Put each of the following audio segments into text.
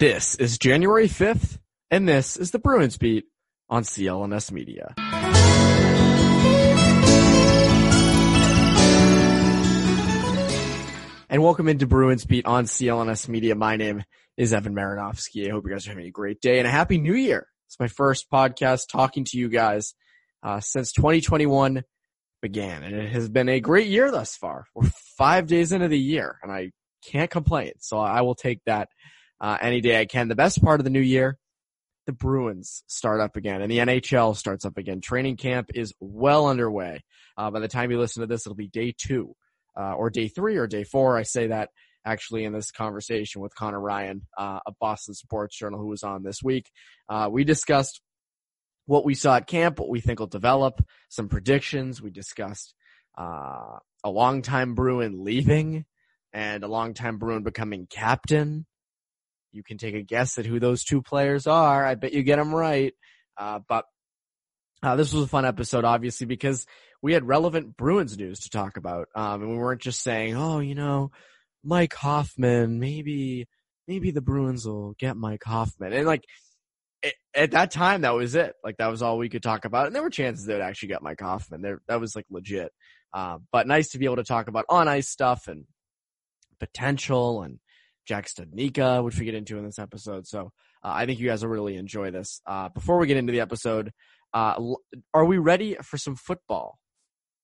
This is January 5th, and this is the Bruins Beat on CLNS Media. And welcome into Bruins Beat on CLNS Media. My name is Evan Marinofsky. I hope you guys are having a great day and a happy new year. It's my first podcast talking to you guys uh, since 2021 began, and it has been a great year thus far. We're five days into the year, and I can't complain. So I will take that uh, any day I can. The best part of the new year, the Bruins start up again and the NHL starts up again. Training camp is well underway. Uh, by the time you listen to this, it'll be day two, uh, or day three or day four. I say that actually in this conversation with Connor Ryan, uh, a Boston Sports Journal who was on this week. Uh, we discussed what we saw at camp, what we think will develop, some predictions. We discussed, uh, a longtime Bruin leaving and a longtime Bruin becoming captain you can take a guess at who those two players are. I bet you get them right. Uh, but uh, this was a fun episode, obviously, because we had relevant Bruins news to talk about, um, and we weren't just saying, "Oh, you know, Mike Hoffman, maybe, maybe the Bruins will get Mike Hoffman," and like it, at that time, that was it. Like that was all we could talk about, and there were chances they would actually get Mike Hoffman. There, that was like legit. Uh, but nice to be able to talk about on ice stuff and potential and Jack Studnicka, which we get into in this episode. So uh, I think you guys will really enjoy this. Uh, before we get into the episode, uh, are we ready for some football?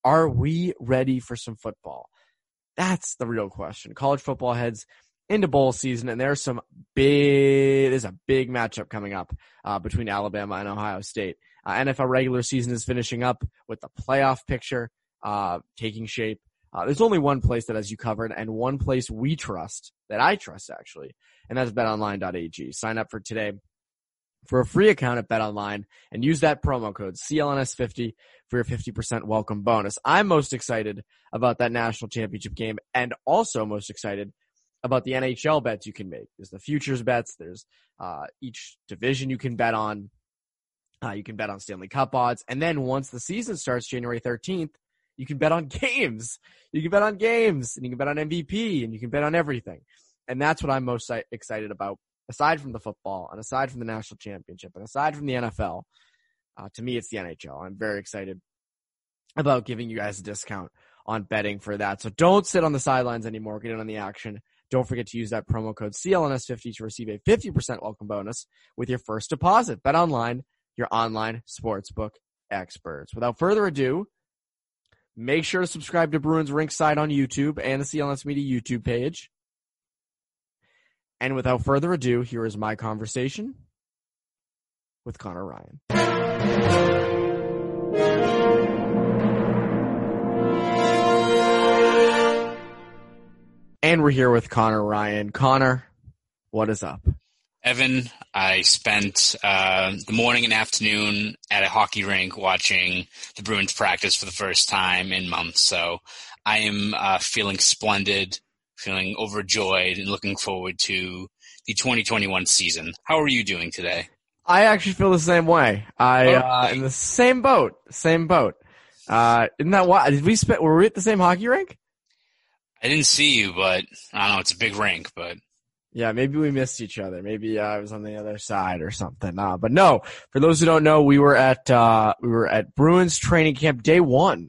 Are we ready for some football? That's the real question. College football heads into bowl season, and there's some big. There's a big matchup coming up uh, between Alabama and Ohio State. Uh, NFL regular season is finishing up with the playoff picture uh, taking shape. Uh, there's only one place that has you covered and one place we trust that I trust actually, and that's betonline.ag. Sign up for today for a free account at BetOnline and use that promo code CLNS50 for your 50% welcome bonus. I'm most excited about that national championship game and also most excited about the NHL bets you can make. There's the futures bets. There's uh, each division you can bet on. Uh, you can bet on Stanley Cup odds. And then once the season starts January 13th, you can bet on games. You can bet on games and you can bet on MVP and you can bet on everything. And that's what I'm most excited about. Aside from the football and aside from the national championship and aside from the NFL, uh, to me, it's the NHL. I'm very excited about giving you guys a discount on betting for that. So don't sit on the sidelines anymore. Get in on the action. Don't forget to use that promo code CLNS50 to receive a 50% welcome bonus with your first deposit. Bet online, your online sportsbook experts. Without further ado, Make sure to subscribe to Bruins Rinkside on YouTube and the CLNS Media YouTube page. And without further ado, here is my conversation with Connor Ryan. And we're here with Connor Ryan. Connor, what is up? Evan, I spent uh, the morning and afternoon at a hockey rink watching the Bruins practice for the first time in months. So I am uh, feeling splendid, feeling overjoyed, and looking forward to the 2021 season. How are you doing today? I actually feel the same way. I uh, in the same boat, same boat. Uh, isn't that why? Did we spend? Were we at the same hockey rink? I didn't see you, but I don't know. It's a big rink, but yeah, maybe we missed each other. Maybe uh, I was on the other side or something. Uh, but no, for those who don't know, we were at uh, we were at Bruins training camp day one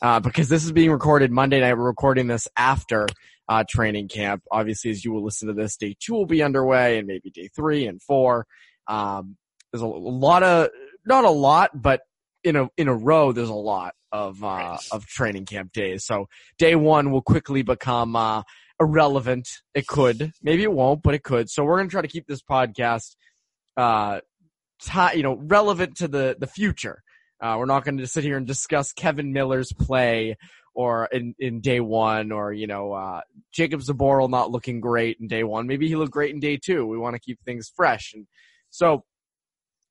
uh, because this is being recorded Monday night. We're recording this after uh, training camp. Obviously, as you will listen to this, day two will be underway and maybe day three and four. Um, there's a, a lot of, not a lot, but in a, in a row, there's a lot of, uh, of training camp days. So day one will quickly become, uh, irrelevant. It could, maybe it won't, but it could. So we're going to try to keep this podcast, uh, ti you know, relevant to the, the future. Uh, we're not going to sit here and discuss Kevan Miller's play or in, in day one or, you know, uh, Jacob Zboril not looking great in day one. Maybe he looked great in day two. We want to keep things fresh. And so,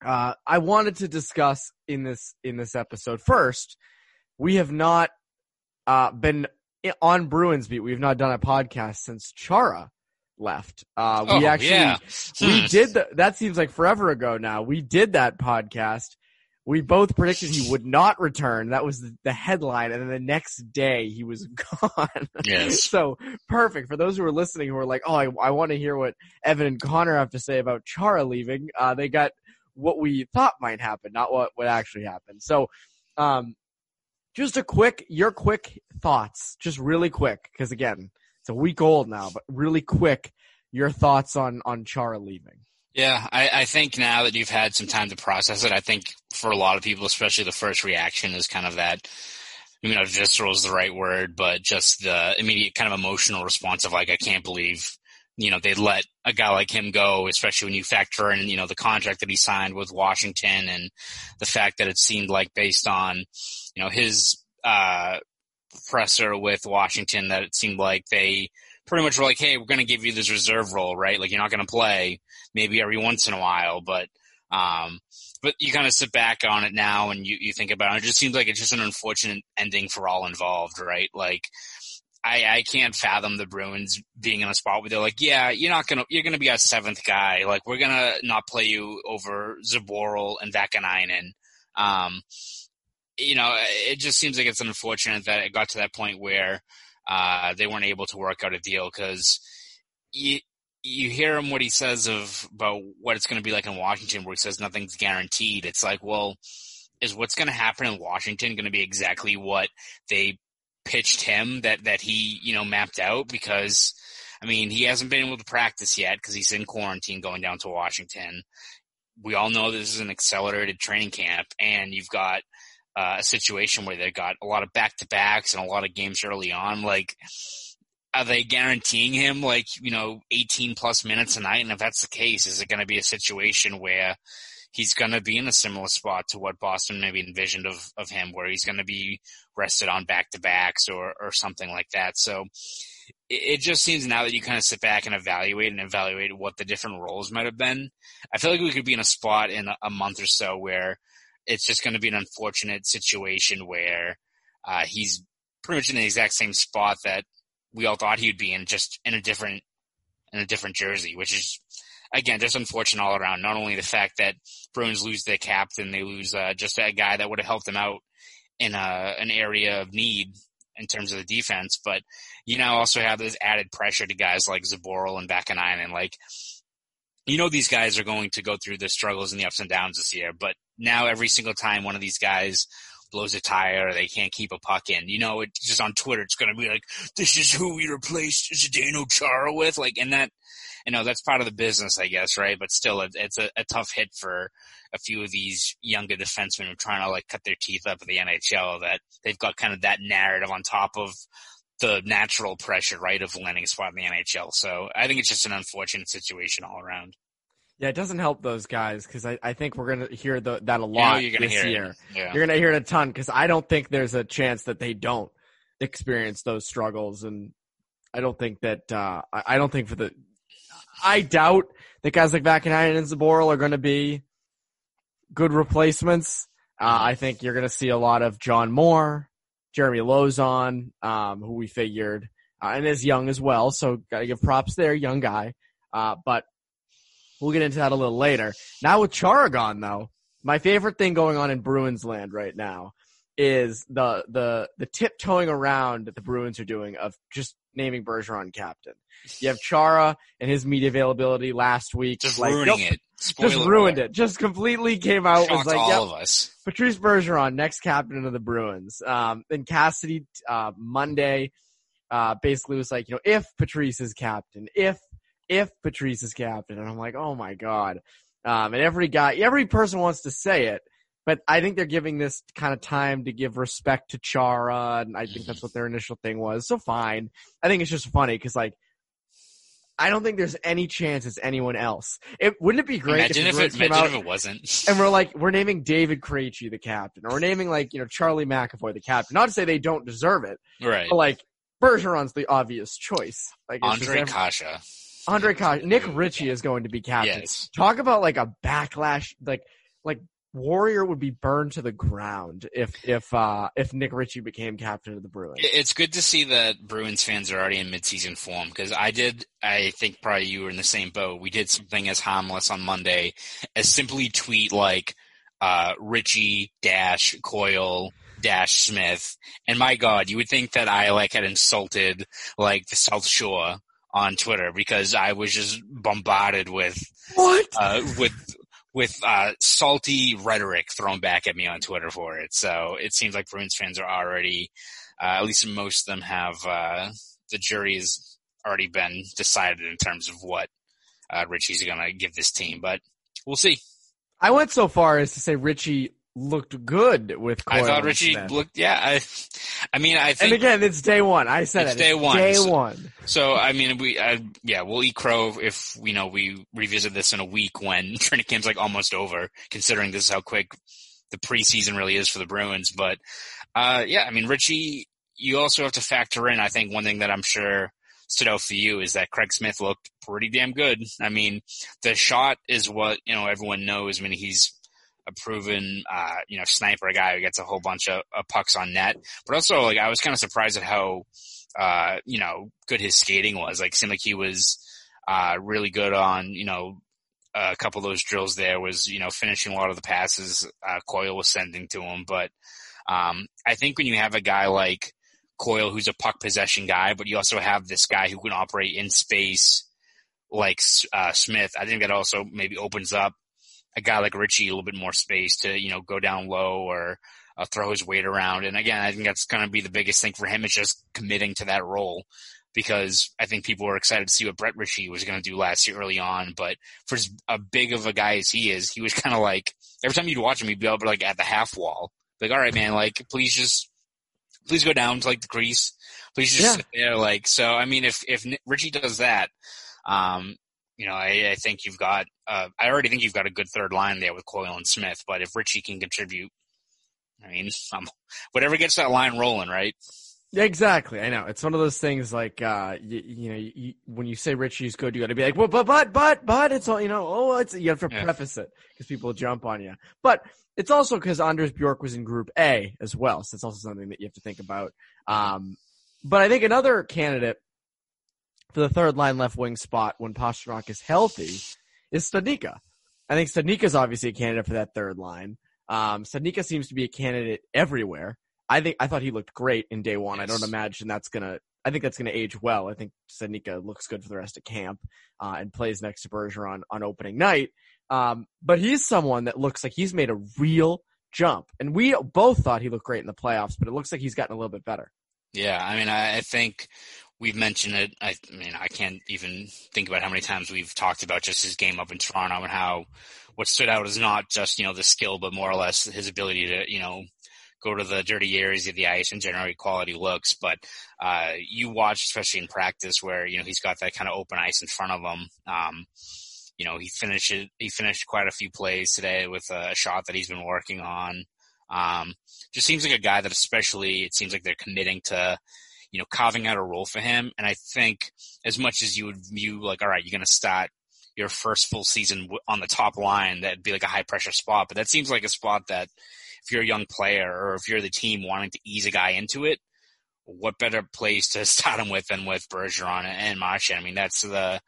uh, I wanted to discuss in this, in this episode first, we have not, uh, been on Bruins beat. We've not done a podcast since Chara left. Uh, we Oh, actually, yeah. we did the, that seems like forever ago now. We did that podcast. We both predicted he would not return. That was the, the headline. And then the next day he was gone. Yes. so perfect for those who are listening who are like, Oh, I, I want to hear what Evan and Connor have to say about Chara leaving. Uh, they got what we thought might happen, not what, what actually happened. So, um, just a quick, your quick thoughts, just really quick. Cause again, it's a week old now, but really quick, your thoughts on, on Chara leaving. Yeah, I, I think now that you've had some time to process it, I think for a lot of people, especially the first reaction is kind of that, you know, visceral is the right word, but just the immediate kind of emotional response of like, I can't believe, you know, they let a guy like him go, especially when you factor in, you know, the contract that he signed with Washington and the fact that it seemed like based on, you know, his, uh, presser with Washington that it seemed like they pretty much were like, Hey, we're going to give you this reserve role, right? Like you're not going to play maybe every once in a while, but, um, but you kind of sit back on it now and you, you think about it. It just seems like it's just an unfortunate ending for all involved, right? Like, I, I can't fathom the Bruins being in a spot where they're like, yeah, you're not gonna, you're gonna be our seventh guy. Like, we're gonna not play you over Zboril and Vaakanainen. Um, you know, it just seems like it's unfortunate that it got to that point where, uh, they weren't able to work out a deal because you, you hear him what he says of about what it's going to be like in Washington, where he says nothing's guaranteed. It's like, well, is what's going to happen in Washington going to be exactly what they pitched him that that he you know mapped out? Because I mean, he hasn't been able to practice yet because he's in quarantine going down to Washington. We all know this is an accelerated training camp, and you've got uh, a situation where they've got a lot of back to backs and a lot of games early on. Like, are they guaranteeing him like you know 18 plus minutes a night? And if that's the case, is it going to be a situation where he's going to be in a similar spot to what Boston maybe envisioned of of him, where he's going to be rested on back to backs or or something like that? So. It just seems now that you kind of sit back and evaluate and evaluate what the different roles might have been. I feel like we could be in a spot in a month or so where it's just going to be an unfortunate situation where uh, he's pretty much in the exact same spot that we all thought he would be in, just in a different in a different jersey, which is again just unfortunate all around. Not only the fact that Bruins lose their captain, they lose uh, just that guy that would have helped them out in a, an area of need in terms of the defense, but you now also have this added pressure to guys like Zboril and Vaakanainen. Like, you know, these guys are going to go through the struggles and the ups and downs this year, but now every single time one of these guys blows a tire or they can't keep a puck in, you know, it's just on Twitter, it's going to be like, this is who we replaced Zdeno Chara with. Like, and that, you know, that's part of the business, I guess, right? But still, it, it's a, a tough hit for a few of these younger defensemen who are trying to like cut their teeth up in the NHL that they've got kind of that narrative on top of the natural pressure, right, of landing a spot in the NHL. So I think it's just an unfortunate situation all around. Yeah, it doesn't help those guys because I, I think we're gonna hear the, that a You know lot you're gonna this hear year. Yeah. You're gonna hear it a ton because I don't think there's a chance that they don't experience those struggles, and I don't think that uh, I, I don't think for the I doubt that guys like Vaakanainen and Zboril are going to be good replacements. Uh, I think you're going to see a lot of John Moore, Jeremy Lauzon, um, who we figured, uh, and is young as well. So got to give props there, young guy. Uh, but we'll get into that a little later. Now with Chara gone though, my favorite thing going on in Bruins land right now is the the the tiptoeing around that the Bruins are doing of just naming Bergeron captain. You have Chara and his media availability last week, Just like, ruining yep, it. Spoiler just ruined alert. it. Just completely came out was like, all yep, of us. Patrice Bergeron, next captain of the Bruins. Um, then Cassidy, uh, Monday uh, basically was like, you know, if Patrice is captain, if if Patrice is captain, and I'm like, oh my god. Um, and every guy, every person wants to say it, but I think they're giving this kind of time to give respect to Chara, and I think that's what their initial thing was. So fine. I think it's just funny because like. I don't think there's any chance it's anyone else. It wouldn't it be great Imagine if, if, it, imagine out if it wasn't. and we're like we're naming David Krejci the captain, or we're naming like you know Charlie McAvoy the captain. Not to say they don't deserve it, right. but like Bergeron's the obvious choice. Like Andre every- Kase. Ondrej Kase, Nick Ritchie is going to be captain. Yes. Talk about like a backlash, like like Warrior would be burned to the ground if if uh if Nick Ritchie became captain of the Bruins. It's good to see that Bruins fans are already in midseason form because I did, I think probably you were in the same boat. We did something as harmless on Monday as simply tweet like, uh, Ritchie dash Coyle dash Smith. And my God, you would think that I like had insulted like the South Shore on Twitter because I was just bombarded with What? uh, with with uh, salty rhetoric thrown back at me on Twitter for it. So it seems like Bruins fans are already, uh, at least most of them have uh, the jury's already been decided in terms of what uh, Ritchie's going to give this team. But we'll see. I went so far as to say Ritchie looked good with I thought Ritchie Smith. looked. Yeah, I, I mean, I And think again, it's day one. I said It's it. day one. Day So- one. So I mean, we uh, yeah, we'll eat crow if you know we revisit this in a week when training camp's like almost over. Considering this is how quick the preseason really is for the Bruins, but uh, yeah, I mean, Ritchie, you also have to factor in. I think one thing that I'm sure stood out for you is that Craig Smith looked pretty damn good. I mean, the shot is what you know everyone knows. I mean, he's a proven, uh, you know, sniper guy who gets a whole bunch of, of pucks on net. But also, like, I was kind of surprised at how, uh, you know, good his skating was. Like, seemed like he was, uh, really good on, you know, a couple of those drills there was, you know, finishing a lot of the passes, uh, Coyle was sending to him. But, um, I think when you have a guy like Coyle who's a puck possession guy, but you also have this guy who can operate in space like, uh, Smith, I think that also maybe opens up a guy like Ritchie a little bit more space to, you know, go down low or uh, throw his weight around. And again, I think that's going to be the biggest thing for him is just committing to that role because I think people were excited to see what Brett Ritchie was going to do last year early on. But for as big of a guy as he is, he was kind of like, every time you'd watch him, he'd be up like at the half wall. Like, all right, man, like, please just, please go down to like the crease. Please just Yeah. sit there. Like, so, I mean, if, if Ritchie does that, um, you know, I, I think you've got, uh, I already think you've got a good third line there with Coyle and Smith, but if Ritchie can contribute, I mean, um, whatever gets that line rolling, right? Yeah, exactly. I know. It's one of those things like, uh, you, you know, you, when you say Ritchie's good, you got to be like, well, but, but, but, but, it's all, you know, oh, it's, you have to Yeah. preface it because people jump on you. But it's also because Anders Bjork was in Group A as well. So it's also something that you have to think about. Um, but I think another candidate for the third line left wing spot when Pastrnak is healthy is Studnicka. I think Studnicka is obviously a candidate for that third line. Um, Studnicka seems to be a candidate everywhere. I think I thought he looked great in day one. I don't imagine that's gonna. I think that's gonna age well. I think Studnicka looks good for the rest of camp uh, and plays next to Bergeron on opening night. Um, but he's someone that looks like he's made a real jump, and we both thought he looked great in the playoffs, but it looks like he's gotten a little bit better. Yeah, I mean, I, I think we've mentioned it. I, I mean, I can't even think about how many times we've talked about just his game up in Toronto and how what stood out is not just you know the skill, but more or less his ability to you know go to the dirty areas of the ice and generate quality looks. But uh, you watch, especially in practice, where you know he's got that kind of open ice in front of him. Um, you know, he finished he finished quite a few plays today with a shot that he's been working on. Um, just seems like a guy that especially it seems like they're committing to, you know, carving out a role for him. And I think as much as you would view like, all right, you're going to start your first full season on the top line, that'd be like a high pressure spot. But that seems like a spot that if you're a young player or if you're the team wanting to ease a guy into it, what better place to start him with than with Bergeron and Marchand? I mean, that's the,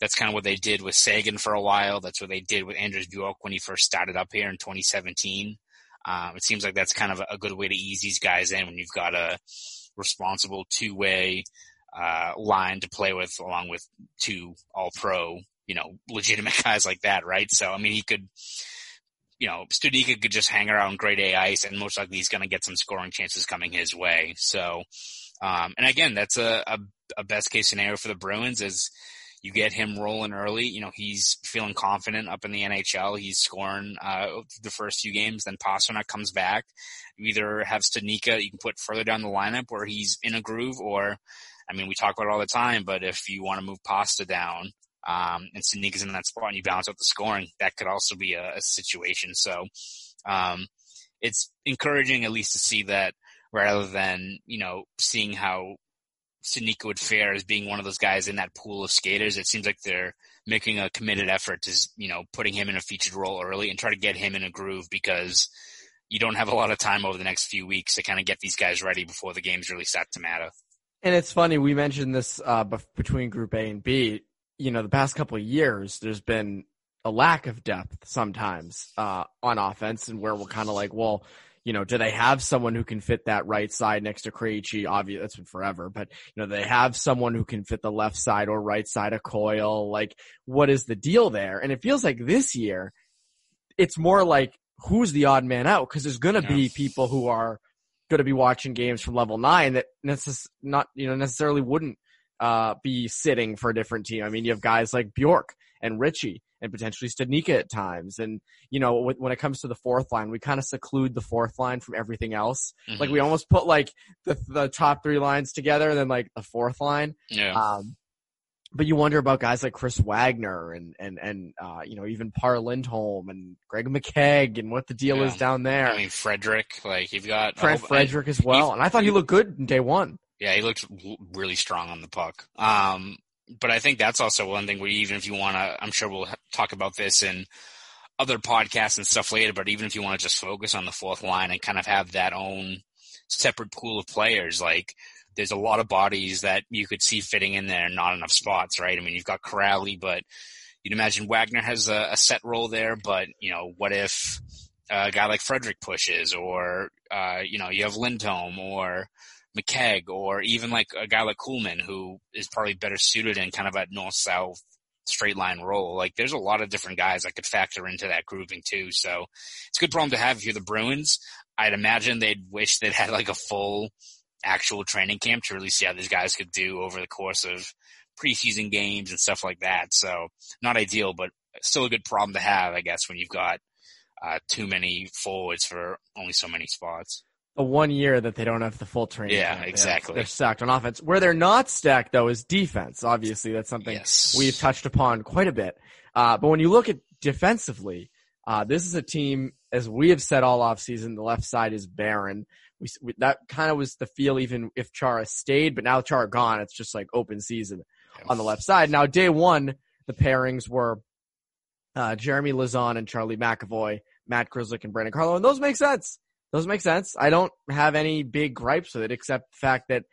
that's kind of what they did with Sagan for a while. That's what they did with Anders Bjork when he first started up here in 2017. Um, it seems like that's kind of a, a good way to ease these guys in when you've got a responsible two way, uh, line to play with along with two all pro, you know, legitimate guys like that, right? So, I mean, he could, you know, Studnicka could just hang around grade A ice and most likely he's going to get some scoring chances coming his way. So, Um, and again, that's a, a, a best case scenario for the Bruins is you get him rolling early. You know, he's feeling confident up in the NHL. He's scoring uh, the first few games. Then Pastrnak comes back. You either have Studnicka you can put further down the lineup where he's in a groove, or I mean, we talk about it all the time. But if you want to move Pasta down um, and Studnicka's in that spot and you balance out the scoring, that could also be a, a situation. So um, it's encouraging at least to see that rather than you know seeing how Studnicka would fare as being one of those guys in that pool of skaters. It seems like they're making a committed effort to, you know, putting him in a featured role early and try to get him in a groove because you don't have a lot of time over the next few weeks to kind of get these guys ready before the games really start to matter. And it's funny, we mentioned this uh, between Group A and B. You know, the past couple of years, there's been a lack of depth sometimes uh, on offense, and where we're kind of like, well, you know, do they have someone who can fit that right side next to Krejci? Obviously, that's been forever, but you know, they have someone who can fit the left side or right side of Coyle. Like, what is the deal there? And it feels like this year, it's more like who's the odd man out because there's going to yeah. be people who are going to be watching games from level nine that necess- not you know necessarily wouldn't uh, be sitting for a different team. I mean, you have guys like Bjork and Ritchie and potentially Studnicka at times. And, you know, when it comes to the fourth line, we kind of seclude the fourth line from everything else. Mm-hmm. Like we almost put like the, the top three lines together and then like the fourth line. Yeah. Um, but you wonder about guys like Chris Wagner and, and, and, uh, you know, even Par Lindholm and Greg McKegg and what the deal yeah. is down there. I mean, Frederic, like you've got Fred Frederic as well. And I thought he looked good in day one. Yeah, he looked really strong on the puck. Um, but I think that's also one thing where even if you want to, I'm sure we'll talk about this in other podcasts and stuff later, but even if you want to just focus on the fourth line and kind of have that own separate pool of players, like there's a lot of bodies that you could see fitting in there and not enough spots, right? I mean, you've got Kuraly, but you'd imagine Wagner has a, a set role there, but you know, what if a guy like Frederic pushes or, uh, you know, you have Lindholm or, McKegg or even like a guy like Kuhlman who is probably better suited in kind of a north south straight line role. Like there's a lot of different guys that could factor into that grouping too. So it's a good problem to have if you're the Bruins. I'd imagine they'd wish they'd had like a full actual training camp to really see how these guys could do over the course of preseason games and stuff like that. So not ideal, but still a good problem to have, I guess, when you've got uh, too many forwards for only so many spots the one year that they don't have the full training. Yeah, camp. exactly. They're, they're, stacked on offense. Where they're not stacked though is defense. Obviously, that's something yes. we've touched upon quite a bit. Uh, but when you look at defensively, uh, this is a team, as we have said all off season, the left side is barren. We, we that kind of was the feel even if Chara stayed, but now Chara gone, it's just like open season on the left side. Now day one, the pairings were uh, Jeremy Lauzon and Charlie McAvoy, Matt Grzelcyk and Brandon Carlo, and those make sense. Those make sense. I don't have any big gripes with it except the fact that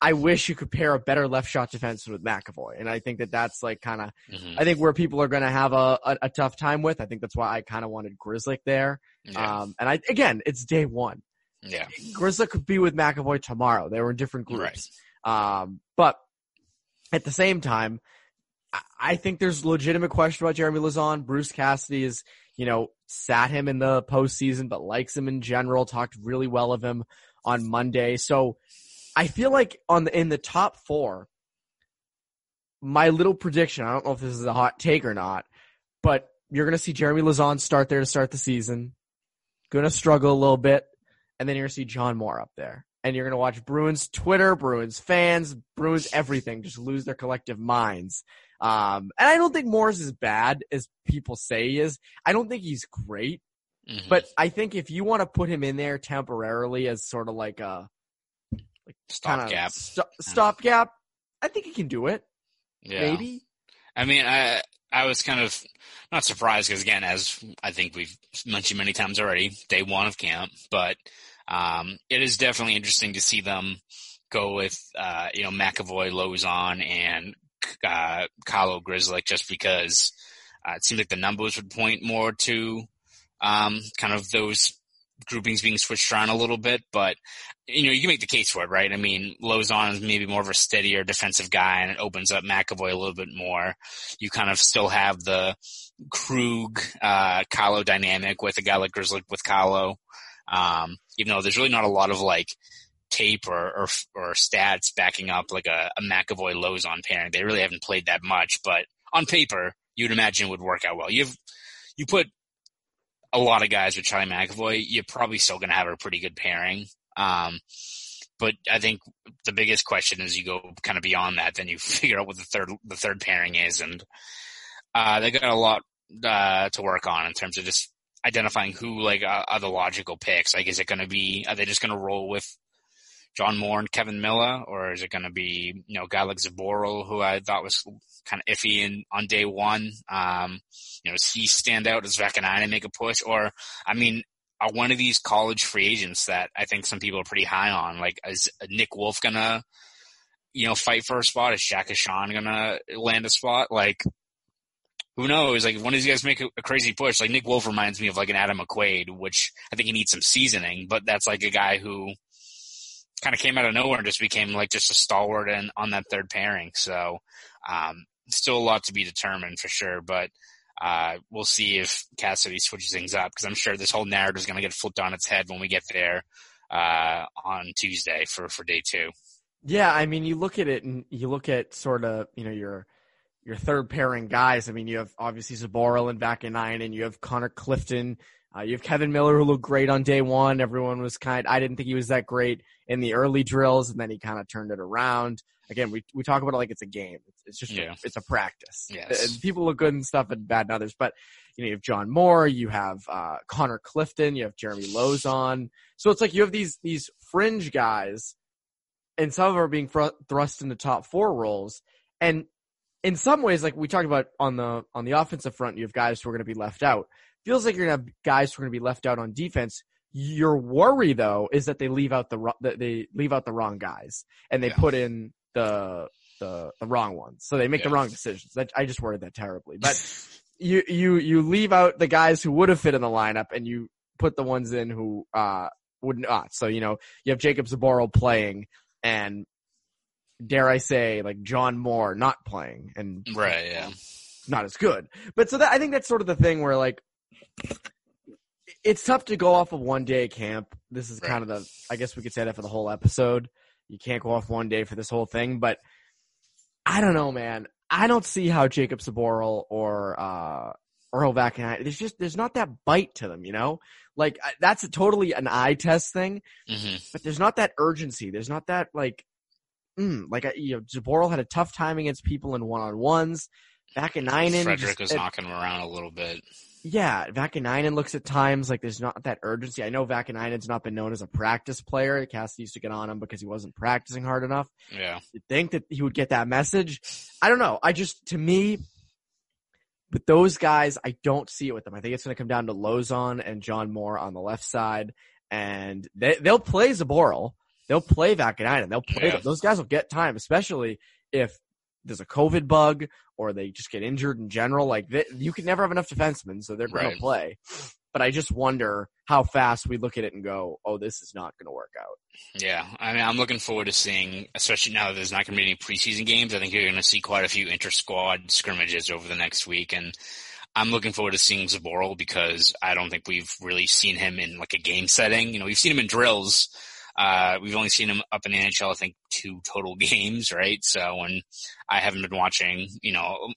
I wish you could pair a better left shot defense with McAvoy. And I think that that's like kind of, mm-hmm. I think where people are going to have a, a, a, tough time with. I think that's why I kind of wanted Grzelcyk there. Yeah. Um, and I, again, it's day one. Yeah. Grzelcyk could be with McAvoy tomorrow. They were in different groups. Right. Um, but at the same time, I think there's legitimate question about Jeremy Lauzon. Bruce Cassidy is, you know, sat him in the postseason, but likes him in general, talked really well of him on Monday. So I feel like on the, in the top four, my little prediction, I don't know if this is a hot take or not, but you're going to see Jeremy Lauzon start there to start the season. Going to struggle a little bit. And then you're going to see John Moore up there. And you're going to watch Bruins Twitter, Bruins fans, Bruins everything just lose their collective minds um, and I don't think Moore's as bad as people say he is. I don't think he's great, mm-hmm. but I think if you want to put him in there temporarily as sort of like a like stopgap, st- stopgap, I think he can do it. Yeah. Maybe. I mean, I I was kind of not surprised because again, as I think we've mentioned many times already, day one of camp, but um, it is definitely interesting to see them go with uh, you know McAvoy, Lauzon, and uh, Grzelcyk just because uh, it seems like the numbers would point more to um, kind of those groupings being switched around a little bit, but you know, you can make the case for it, right? I mean, Lauzon is maybe more of a steadier defensive guy and it opens up McAvoy a little bit more. You kind of still have the Krug, uh, Carlo dynamic with a guy like Grzelcyk with Carlo. Um, even though there's really not a lot of like tape or, or, or stats backing up like a, a McAvoy Lauzon pairing. They really haven't played that much, but on paper, you'd imagine it would work out well. You've you put a lot of guys with Charlie McAvoy, you're probably still going to have a pretty good pairing. Um, but I think the biggest question is you go kind of beyond that, then you figure out what the third the third pairing is, and uh, they got a lot uh, to work on in terms of just identifying who like are the logical picks. Like, is it going to be? Are they just going to roll with John Moore and Kevan Miller, or is it going to be you know guy like Zboril, who I thought was kind of iffy in, on day one? Um, you know, does he stand out? Does Vaakanainen make a push? Or I mean, are one of these college free agents that I think some people are pretty high on? Like, is Nick Wolff gonna you know fight for a spot? Is Jack Ahcan gonna land a spot? Like, who knows? Like, one of these guys make a, a, crazy push. Like Nick Wolff reminds me of like an Adam McQuaid, which I think he needs some seasoning, but that's like a guy who kind of came out of nowhere and just became like just a stalwart and on that third pairing. So, um, still a lot to be determined for sure, but, uh, we'll see if Cassidy switches things up because I'm sure this whole narrative is going to get flipped on its head when we get there, uh, on Tuesday for, for day two. Yeah. I mean, you look at it and you look at sort of, you know, your, your third pairing guys. I mean, you have obviously Zboril and Vaakanainen, and you have Connor Clifton. Uh, you have Kevan Miller who looked great on day one. Everyone was kind. I didn't think he was that great in the early drills, and then he kind of turned it around. Again, we we talk about it like it's a game. It's, it's just yeah. it's a practice. Yes. And people look good and stuff and bad in others, but you know you have John Moore, you have uh, Connor Clifton, you have Jeremy Lauzon. So it's like you have these these fringe guys, and some of them are being thrust into top four roles. And in some ways, like we talked about on the on the offensive front, you have guys who are going to be left out. Feels like you're going to have guys who are going to be left out on defense your worry though is that they leave out the they leave out the wrong guys and they yeah. put in the the the wrong ones, so they make yeah. the wrong decisions. That I just worded that terribly, but you you you leave out the guys who would have fit in the lineup and you put the ones in who uh would not. So you know you have Jacob Zboril playing and dare I say like John Moore not playing and right yeah not as good. But so that I think that's sort of the thing where like it's tough to go off of one day camp. This is right. kind of the, I guess we could say that for the whole episode. You can't go off one day for this whole thing, but I don't know, man. I don't see how Jacob Zboril or, uh, Urho Vaakanainen, there's just, there's not that bite to them, you know? Like, that's a, totally an eye test thing, mm-hmm. but there's not that urgency. There's not that, like, mm, like, you know, Zboril had a tough time against people in one-on-ones. Vaakanainen. Frederic was knocking him around a little bit yeah, Vaakanainen looks at times like there's not that urgency. I know Vaakanainen's not been known as a practice player. Cassidy used to get on him because he wasn't practicing hard enough. Yeah. You'd think that he would get that message. I don't know. I just, to me, but those guys, I don't see it with them. I think it's going to come down to Lauzon and John Moore on the left side, and they, they'll play Zboril. They'll play Vaakanainen. They'll play yeah. Those guys will get time, especially if there's a COVID bug or they just get injured in general. Like they, you can never have enough defensemen, so they're going right. to play. But I just wonder how fast we look at it and go, "Oh, this is not going to work out." Yeah, I mean, I'm looking forward to seeing, especially now that there's not going to be any preseason games. I think you're going to see quite a few inter squad scrimmages over the next week, and I'm looking forward to seeing Zboril because I don't think we've really seen him in like a game setting. You know, we've seen him in drills uh, we've only seen him up in the NHL, I think two total games, right? So, and I haven't been watching, you know,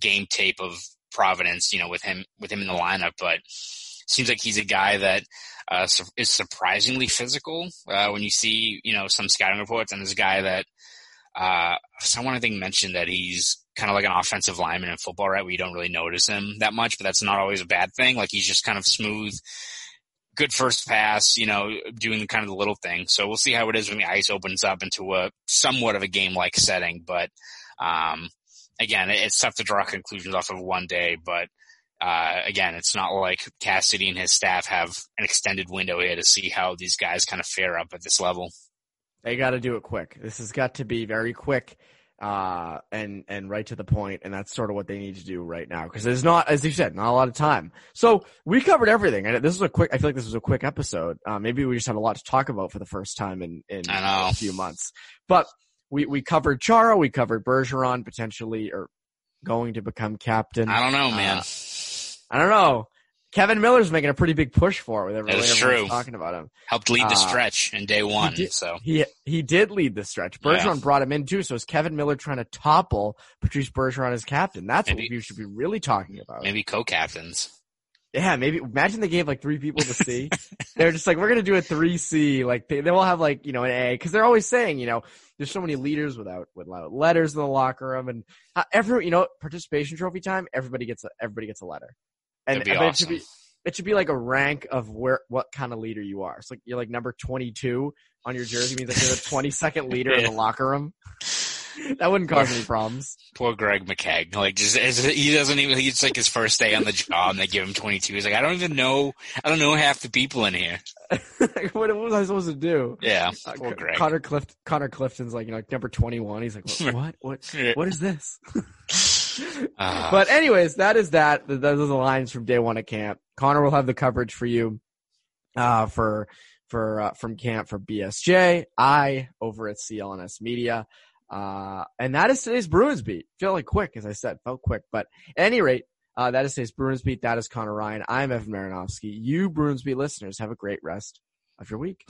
game tape of Providence, you know, with him, with him in the lineup, but seems like he's a guy that, uh, is surprisingly physical, uh, when you see, you know, some scouting reports and this guy that, uh, someone I think mentioned that he's kind of like an offensive lineman in football, right? Where you don't really notice him that much, but that's not always a bad thing. Like he's just kind of smooth, good first pass, you know, doing kind of the little thing. So we'll see how it is when the ice opens up into a somewhat of a game like setting. But, um, again, it's tough to draw conclusions off of one day, but, uh, again, it's not like Cassidy and his staff have an extended window here to see how these guys kind of fare up at this level. They got to do it quick. This has got to be very quick uh, and and right to the point, and that's sort of what they need to do right now because there's not, as you said, not a lot of time. So we covered everything, and this was a quick. I feel like this was a quick episode. Uh, maybe we just had a lot to talk about for the first time in in a few months, but we we covered Chara, we covered Bergeron potentially or going to become captain. I don't know, man. Uh, I don't know. Kevan Miller's making a pretty big push for it with everyone, everyone's true. talking about him. Helped lead the Uh, stretch in day one. did- so He he did lead the stretch. Bergeron Yeah. brought him in too, so is Kevin Miller trying to topple Patrice Bergeron as captain? That's Maybe- what we should be really talking about. maybe co-captains. Yeah, maybe imagine they gave like three people to C. they're just like, we're gonna do a three C. Like they, they will have like you know an A because they're always saying you know there's so many leaders without without letters in the locker room and uh, every you know participation trophy time everybody gets a everybody gets a letter. And That'd be but it should be it should be like a rank of where what kind of leader you are. It's like you're like number 22 on your jersey means like you're the 22nd leader in the locker room. That wouldn't cause any problems. Poor Greg McKegg. Like, just he doesn't even. He's like his first day on the job, and they give him 22. He's like, I don't even know. I don't know half the people in here. what, what was I supposed to do? Yeah, Uh, poor Greg. Connor Clift, Connor Clifton's like you know like number twenty one. He's like, what? What? What, what is this? Ah. but anyways, that is that. Those are the lines from day one at camp. Connor will have the coverage for you, uh, for for uh, from camp for BSJ. I over at CLNS Media, uh, and that is today's Bruins beat. Feel like quick, as I said, felt quick, but at any rate. Uh, that is today's Bruins beat. That is Connor Ryan. I'm Evan Marinofsky. You Bruins beat listeners have a great rest of your week.